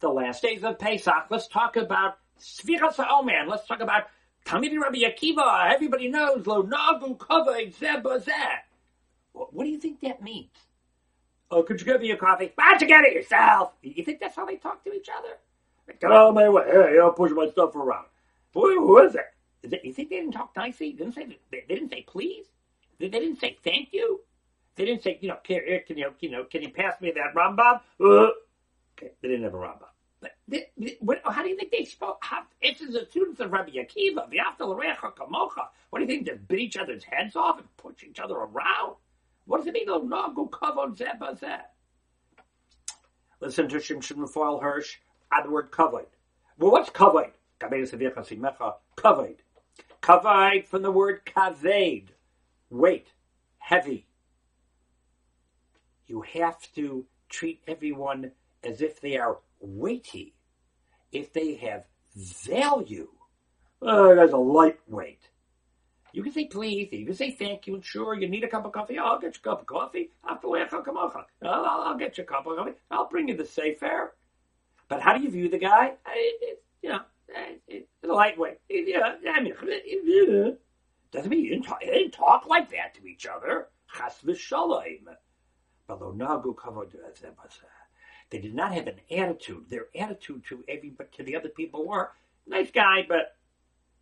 the last days of Pesach. Let's talk about Sfiras Omer. Let's talk about Talmidei Rabbi Akiva. Everybody knows Lo Nagu Kavod Zeh What do you think that means? Oh, could you get me a coffee? Why don't you get it yourself? You think that's how they talk to each other? Get out of my way. Hey, I'll push my stuff around. Who, who is it? Is it? You think they didn't talk nicely? They didn't say they, they didn't say please. They, they, didn't say thank you. They didn't say you know can, can you you know can you pass me that Rambam? Uh, okay, they didn't have a Rambam. But they, they, what, how do you think they spoke? How, is the students of Rabbi Akiva. Kamocha. What do you think? They bit each other's heads off and push each other around. What does it mean? No, go kavod zeh Listen to Shimshon Raphael Hirsch add the word kavod. Well, what's kavod? Kavod. Kavod from the word kaved, weight, heavy. You have to treat everyone as if they are weighty, if they have value. Oh, that's a lightweight. You can say please, you can say thank you, and sure, you need a cup of coffee. Oh, I'll get you a cup of coffee. I'll, I'll get you a cup of coffee. I'll bring you the safe Sefer. But how do you view the guy? It, you know, it's a lightweight. Yeah, I mean, doesn't mean you didn't, talk, like that to each other. Chas v'shalom. They did not have an attitude. Their attitude to every, to the other people were nice guy, but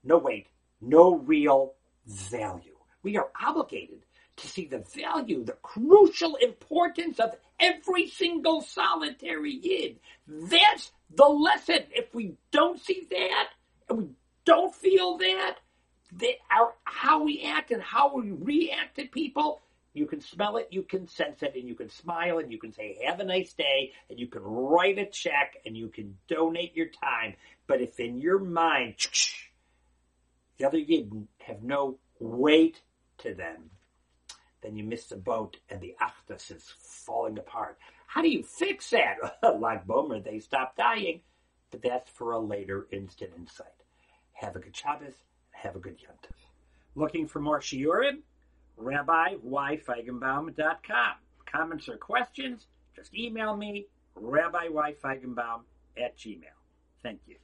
no weight, no real value. We are obligated to see the value, the crucial importance of every single solitary yid. That's the lesson. If we don't see that and we don't feel that, that our, how we act and how we react to people, you can smell it, you can sense it, and you can smile and you can say, have a nice day, and you can write a check and you can donate your time. But if in your mind, the other yid have no weight to them, then you miss the boat and the Achdus is falling apart. How do you fix that? Lag B'Omer, they stop dying, but that's for a later instant insight. Have a good Shabbos, have a good Yontif. Looking for more Shiurim? RabbiYFeigenbaum.com. Comments or questions? Just email me, RabbiYFeigenbaum at gmail. Thank you.